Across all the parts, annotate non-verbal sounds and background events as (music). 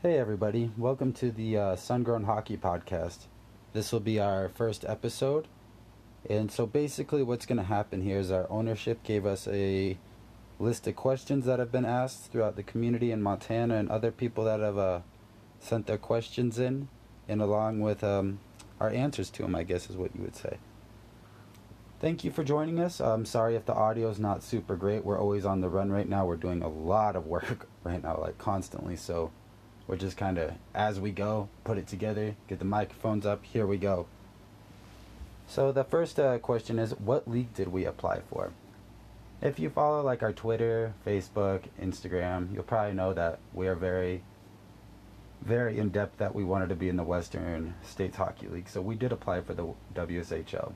Hey, everybody. Welcome to the uh, Sungrown Hockey Podcast. This will be our first episode. And so, basically, what's going to happen here is our ownership gave us a list of questions that have been asked throughout the community in Montana and other people that have uh, sent their questions in, and along with um, our answers to them, I guess is what you would say. Thank you for joining us. I'm sorry if the audio is not super great. We're always on the run right now. We're doing a lot of work (laughs) right now, like constantly. So we're just kind of, as we go, put it together, get the microphones up. Here we go. So the first uh, question is, what league did we apply for? If you follow like our Twitter, Facebook, Instagram, you'll probably know that we are very, very in depth that we wanted to be in the Western States Hockey League. So we did apply for the WSHL.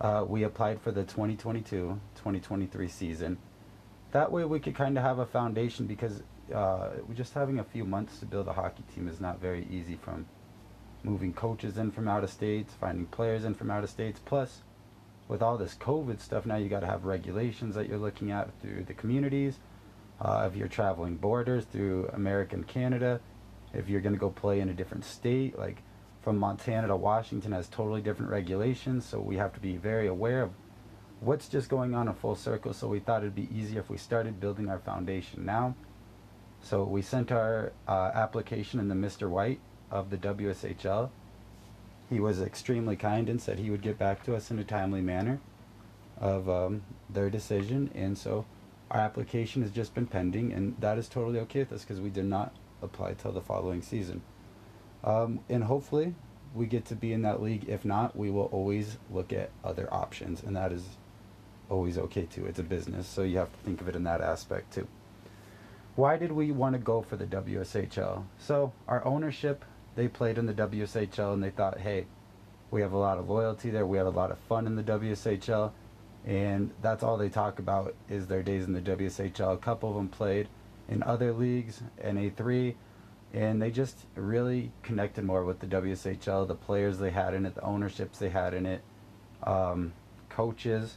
Uh, we applied for the 2022-2023 season. That way we could kind of have a foundation because uh, just having a few months to build a hockey team is not very easy from moving coaches in from out of states, finding players in from out of states. Plus, with all this COVID stuff, now you got to have regulations that you're looking at through the communities. Uh, if you're traveling borders through America and Canada, if you're going to go play in a different state, like from Montana to Washington has totally different regulations, so we have to be very aware of what's just going on in full circle. So we thought it'd be easier if we started building our foundation now. So we sent our uh, application in the Mr. White of the WSHL. He was extremely kind and said he would get back to us in a timely manner of um, their decision. And so our application has just been pending, and that is totally okay with us because we did not apply till the following season. Um, and hopefully we get to be in that league. If not, we will always look at other options, and that is always okay too. It's a business, so you have to think of it in that aspect too. Why did we want to go for the WSHL? So our ownership, they played in the WSHL, and they thought, hey, we have a lot of loyalty there. We have a lot of fun in the WSHL, and that's all they talk about is their days in the WSHL. A couple of them played in other leagues, NA3 and they just really connected more with the WSHL, the players they had in it, the ownerships they had in it, um, coaches,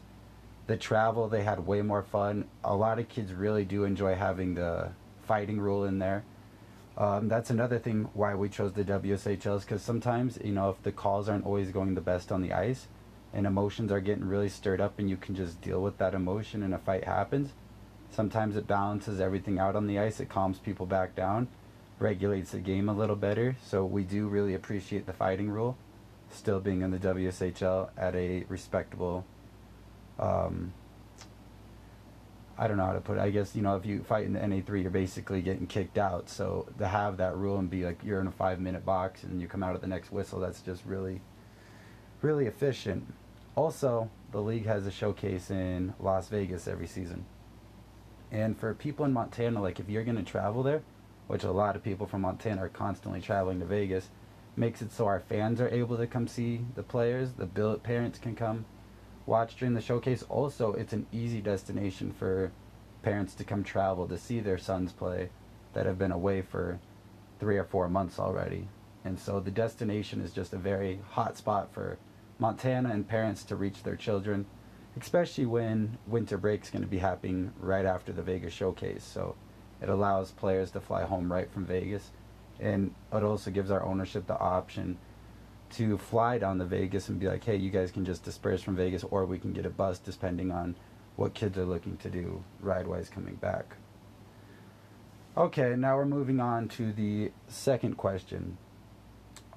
the travel. They had way more fun. A lot of kids really do enjoy having the fighting rule in there. Um, that's another thing why we chose the WSHL is because sometimes you know if the calls aren't always going the best on the ice, and emotions are getting really stirred up, and you can just deal with that emotion, and a fight happens. Sometimes it balances everything out on the ice. It calms people back down regulates the game a little better. So we do really appreciate the fighting rule still being in the WSHL at a respectable. Um, I don't know how to put it. I guess you know if you fight in the NA3, you're basically getting kicked out. So to have that rule and be like you're in a five minute box and you come out at the next whistle, that's just really, really efficient. Also, the league has a showcase in Las Vegas every season. And for people in Montana, like if you're going to travel there, which a lot of people from Montana are constantly traveling to Vegas, makes it so our fans are able to come see the players. The billet parents can come watch during the showcase. Also, it's an easy destination for parents to come travel to see their sons play that have been away for three or four months already. And so the destination is just a very hot spot for Montana and parents to reach their children, especially when winter break's going to be happening right after the Vegas showcase. So it allows players to fly home right from Vegas, and it also gives our ownership the option to fly down to Vegas and be like, hey, you guys can just disperse from Vegas, or we can get a bus, depending on what kids are looking to do ride-wise coming back. Okay, now we're moving on to the second question.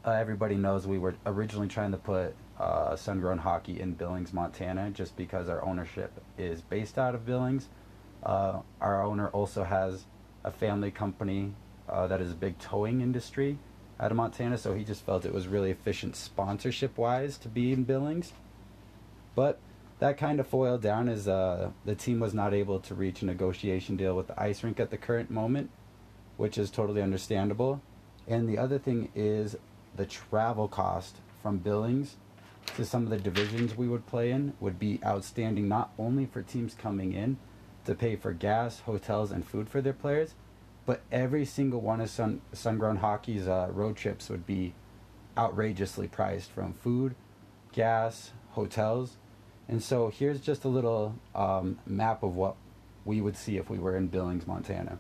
Uh, everybody knows we were originally trying to put uh, Sungrown Hockey in Billings, Montana, just because our ownership is based out of Billings. Uh, our owner also has a family company uh, that is a big towing industry out of Montana, so he just felt it was really efficient sponsorship wise to be in Billings. But that kind of foiled down as uh, the team was not able to reach a negotiation deal with the ice rink at the current moment, which is totally understandable. And the other thing is the travel cost from Billings to some of the divisions we would play in would be outstanding, not only for teams coming in, to pay for gas, hotels, and food for their players. But every single one of Sun Sungrown Hockey's uh, road trips would be outrageously priced from food, gas, hotels. And so here's just a little um, map of what we would see if we were in Billings, Montana.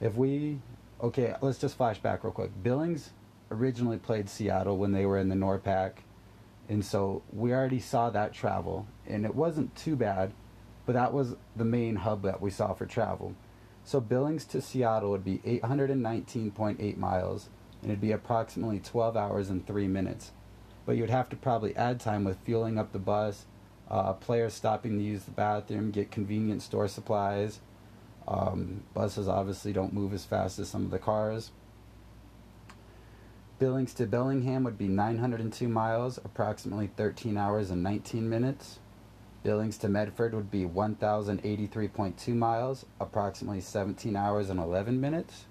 If we okay, let's just flash back real quick. Billings originally played Seattle when they were in the NORPAC, and so we already saw that travel, and it wasn't too bad, but that was the main hub that we saw for travel. So Billings to Seattle would be 819.8 miles, and it'd be approximately 12 hours and 3 minutes. But you'd have to probably add time with fueling up the bus, uh, players stopping to use the bathroom, get convenient store supplies. Um, buses obviously don't move as fast as some of the cars. Billings to Bellingham would be 902 miles, approximately 13 hours and 19 minutes. Billings to Medford would be 1,083.2 miles, approximately 17 hours and 11 minutes.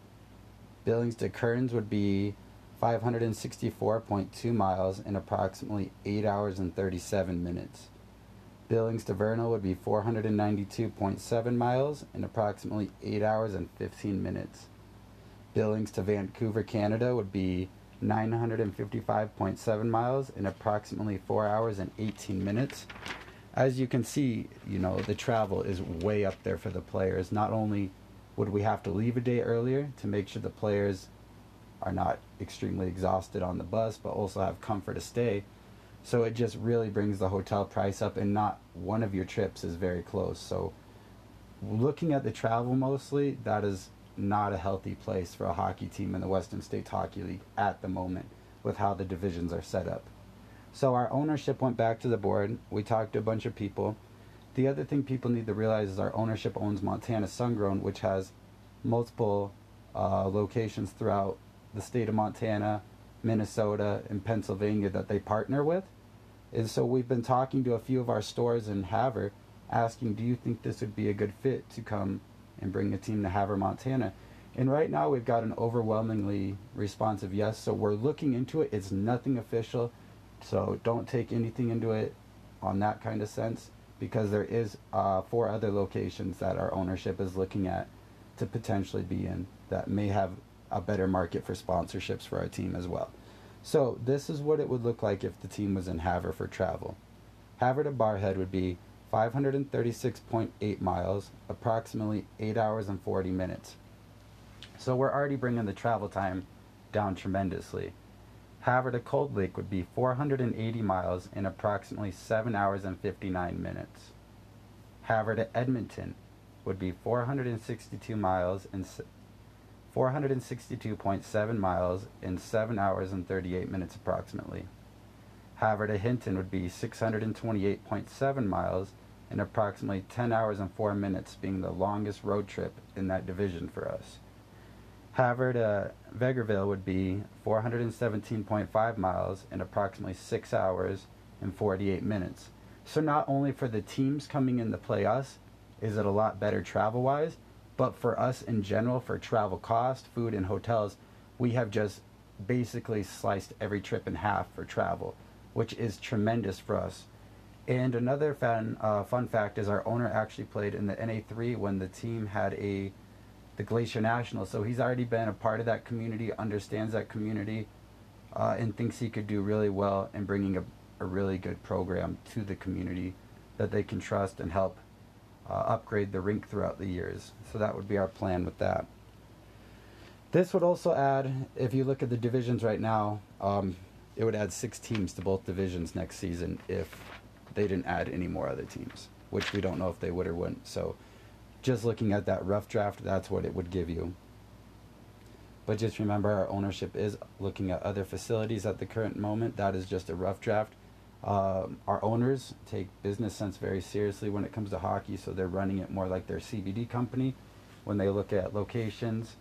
Billings to Kearns would be 564.2 miles in approximately 8 hours and 37 minutes. Billings to Vernal would be 492.7 miles in approximately 8 hours and 15 minutes. Billings to Vancouver, Canada would be 955.7 miles in approximately 4 hours and 18 minutes. As you can see, you know, the travel is way up there for the players. Not only would we have to leave a day earlier to make sure the players are not extremely exhausted on the bus, but also have comfort to stay. So it just really brings the hotel price up, and not one of your trips is very close. So, looking at the travel mostly, that is not a healthy place for a hockey team in the Western States Hockey League at the moment with how the divisions are set up. So, our ownership went back to the board. We talked to a bunch of people. The other thing people need to realize is our ownership owns Montana Sungrown, which has multiple uh, locations throughout the state of Montana, Minnesota, and Pennsylvania that they partner with. And so we've been talking to a few of our stores in Havre, asking, do you think this would be a good fit to come and bring a team to Havre, Montana? And right now we've got an overwhelmingly responsive yes. So we're looking into it. It's nothing official. So don't take anything into it on that kind of sense because there is uh, four other locations that our ownership is looking at to potentially be in that may have a better market for sponsorships for our team as well. So this is what it would look like if the team was in Havre for travel. Havre to Barrhead would be 536.8 miles, approximately 8 hours and 40 minutes. So we're already bringing the travel time down tremendously. Havre to Cold Lake would be 480 miles in approximately 7 hours and 59 minutes. Havre to Edmonton would be 462 miles in 462.7 miles in 7 hours and 38 minutes approximately. Havre to Hinton would be 628.7 miles in approximately 10 hours and 4 minutes, being the longest road trip in that division for us. Havre to Vegreville would be 417.5 miles in approximately 6 hours and 48 minutes. So, not only for the teams coming in to play us is it a lot better travel wise, but for us in general, for travel cost, food, and hotels, we have just basically sliced every trip in half for travel, which is tremendous for us. And another fun, uh, fun fact is our owner actually played in the NA3 when the team had a the Glacier National. So he's already been a part of that community, understands that community, uh, and thinks he could do really well in bringing a, a really good program to the community that they can trust and help uh, upgrade the rink throughout the years. So that would be our plan with that. This would also add, if you look at the divisions right now, um, it would add six teams to both divisions next season if they didn't add any more other teams, which we don't know if they would or wouldn't. So just looking at that rough draft, that's what it would give you. But just remember, our ownership is looking at other facilities at the current moment. That is just a rough draft. Um, our owners take business sense very seriously when it comes to hockey, so they're running it more like their CBD company when they look at locations,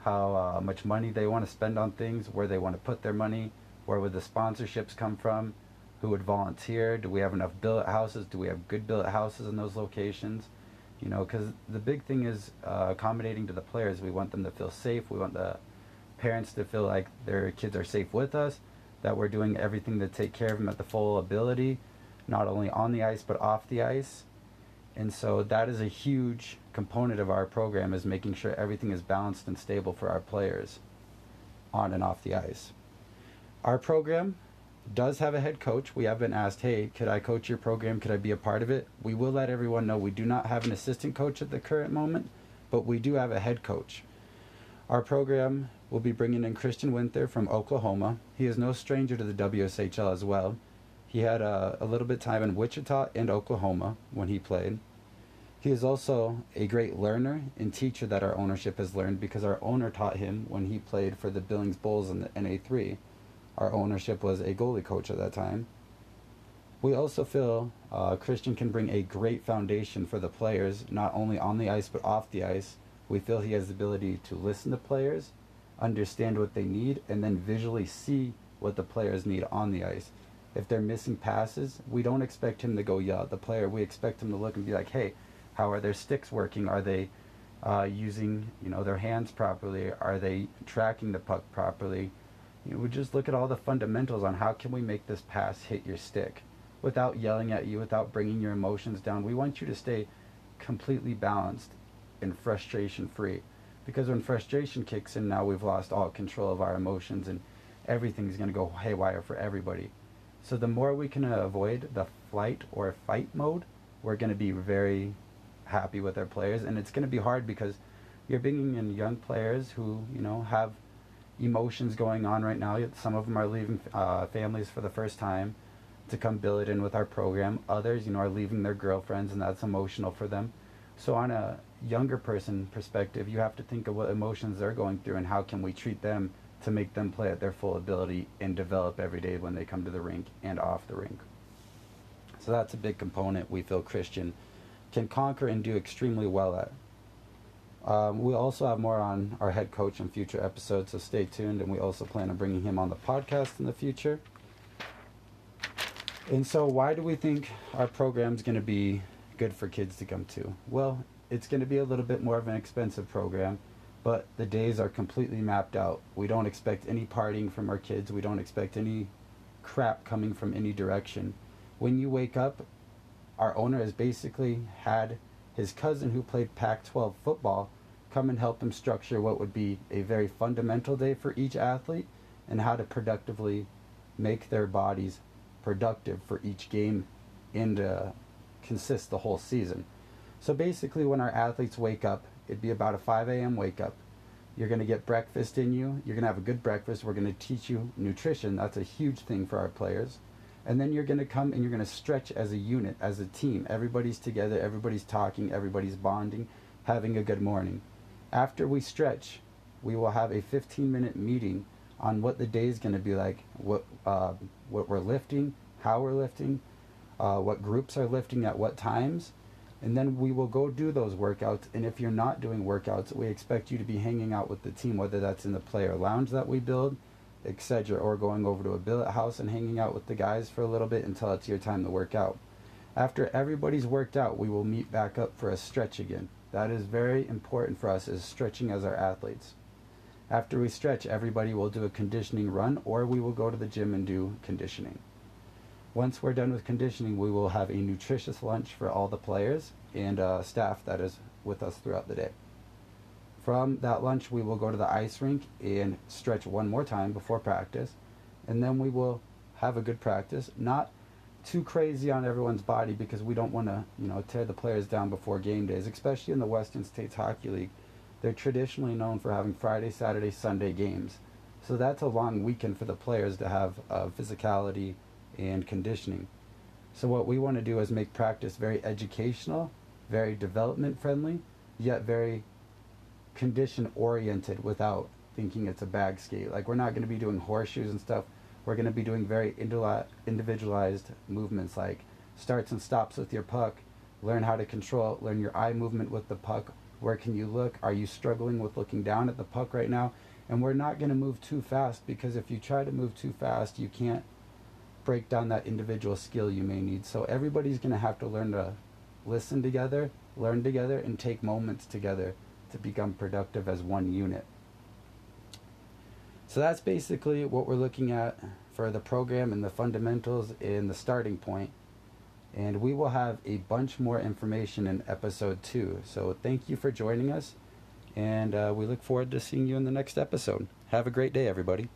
how uh, much money they want to spend on things, where they want to put their money, where would the sponsorships come from, who would volunteer, do we have enough billet houses, do we have good billet houses in those locations, you know, because the big thing is uh, accommodating to the players. We want them to feel safe. We want the parents to feel like their kids are safe with us that we're doing everything to take care of them at the full ability, not only on the ice but off the ice. And so that is a huge component of our program is making sure everything is balanced and stable for our players on and off the ice. Our program does have a head coach. We have been asked, hey, could I coach your program? Could I be a part of it? We will let everyone know we do not have an assistant coach at the current moment, but we do have a head coach. Our program will be bringing in Christian Winther from Oklahoma. He is no stranger to the WSHL as well. He had a, a little bit time in Wichita and Oklahoma when he played. He is also a great learner and teacher that our ownership has learned because our owner taught him when he played for the Billings Bulls in the NA3. Our ownership was a goalie coach at that time. We also feel uh, Christian can bring a great foundation for the players, not only on the ice but off the ice. We feel he has the ability to listen to players, understand what they need, and then visually see what the players need on the ice. If they're missing passes, we don't expect him to go yell at the player. We expect him to look and be like, hey, how are their sticks working? Are they uh, using you know their hands properly? Are they tracking the puck properly? You know, we just look at all the fundamentals on how can we make this pass hit your stick without yelling at you, without bringing your emotions down. We want you to stay completely balanced and frustration free. Because when frustration kicks in, now we've lost all control of our emotions and everything's going to go haywire for everybody. So the more we can avoid the flight or fight mode, we're going to be very happy with our players, and it's going to be hard because you're bringing in young players who you know have emotions going on right now. Some of them are leaving uh, families for the first time to come billet in with our program. Others, you know, are leaving their girlfriends, and that's emotional for them. So, on a younger person perspective, you have to think of what emotions they're going through and how can we treat them to make them play at their full ability and develop every day when they come to the rink and off the rink. So that's a big component we feel Christian can conquer and do extremely well at. Um, we also have more on our head coach in future episodes, so stay tuned. And we also plan on bringing him on the podcast in the future. And so, why do we think our program is going to be good for kids to come to? Well, it's going to be a little bit more of an expensive program, but the days are completely mapped out. We don't expect any partying from our kids, we don't expect any crap coming from any direction. When you wake up, our owner has basically had his cousin who played Pac 12 football come and help him structure what would be a very fundamental day for each athlete and how to productively make their bodies productive for each game and uh, consist the whole season. So basically, when our athletes wake up, it'd be about a 5 a.m. wake up. You're going to get breakfast in you. You're going to have a good breakfast. We're going to teach you nutrition. That's a huge thing for our players. And then you're going to come and you're going to stretch as a unit, as a team. Everybody's together, everybody's talking, everybody's bonding, having a good morning. After we stretch, we will have a 15 minute meeting on what the day is going to be like, what, uh, what we're lifting, how we're lifting, uh, what groups are lifting at what times. And then we will go do those workouts. And if you're not doing workouts, we expect you to be hanging out with the team, whether that's in the player lounge that we build etc., or going over to a billet house and hanging out with the guys for a little bit until it's your time to work out. After everybody's worked out, we will meet back up for a stretch again. That is very important for us is stretching as our athletes. After we stretch, everybody will do a conditioning run or we will go to the gym and do conditioning. Once we're done with conditioning, we will have a nutritious lunch for all the players and uh, staff that is with us throughout the day. From that lunch, we will go to the ice rink and stretch one more time before practice. And then we will have a good practice. Not too crazy on everyone's body because we don't want to, you know, tear the players down before game days, especially in the Western States Hockey League. They're traditionally known for having Friday, Saturday, Sunday games. So that's a long weekend for the players to have uh, physicality and conditioning. So what we want to do is make practice very educational, very development friendly, yet very condition oriented without thinking it's a bag skate. Like we're not going to be doing horseshoes and stuff. We're going to be doing very individualized movements like starts and stops with your puck. Learn how to control, learn your eye movement with the puck. Where can you look? Are you struggling with looking down at the puck right now? And we're not going to move too fast because if you try to move too fast, you can't break down that individual skill you may need. So everybody's going to have to learn to listen together, learn together, and take moments together to become productive as one unit. So that's basically what we're looking at for the program and the fundamentals in the starting point. And we will have a bunch more information in episode two. So thank you for joining us. And uh, we look forward to seeing you in the next episode. Have a great day, everybody.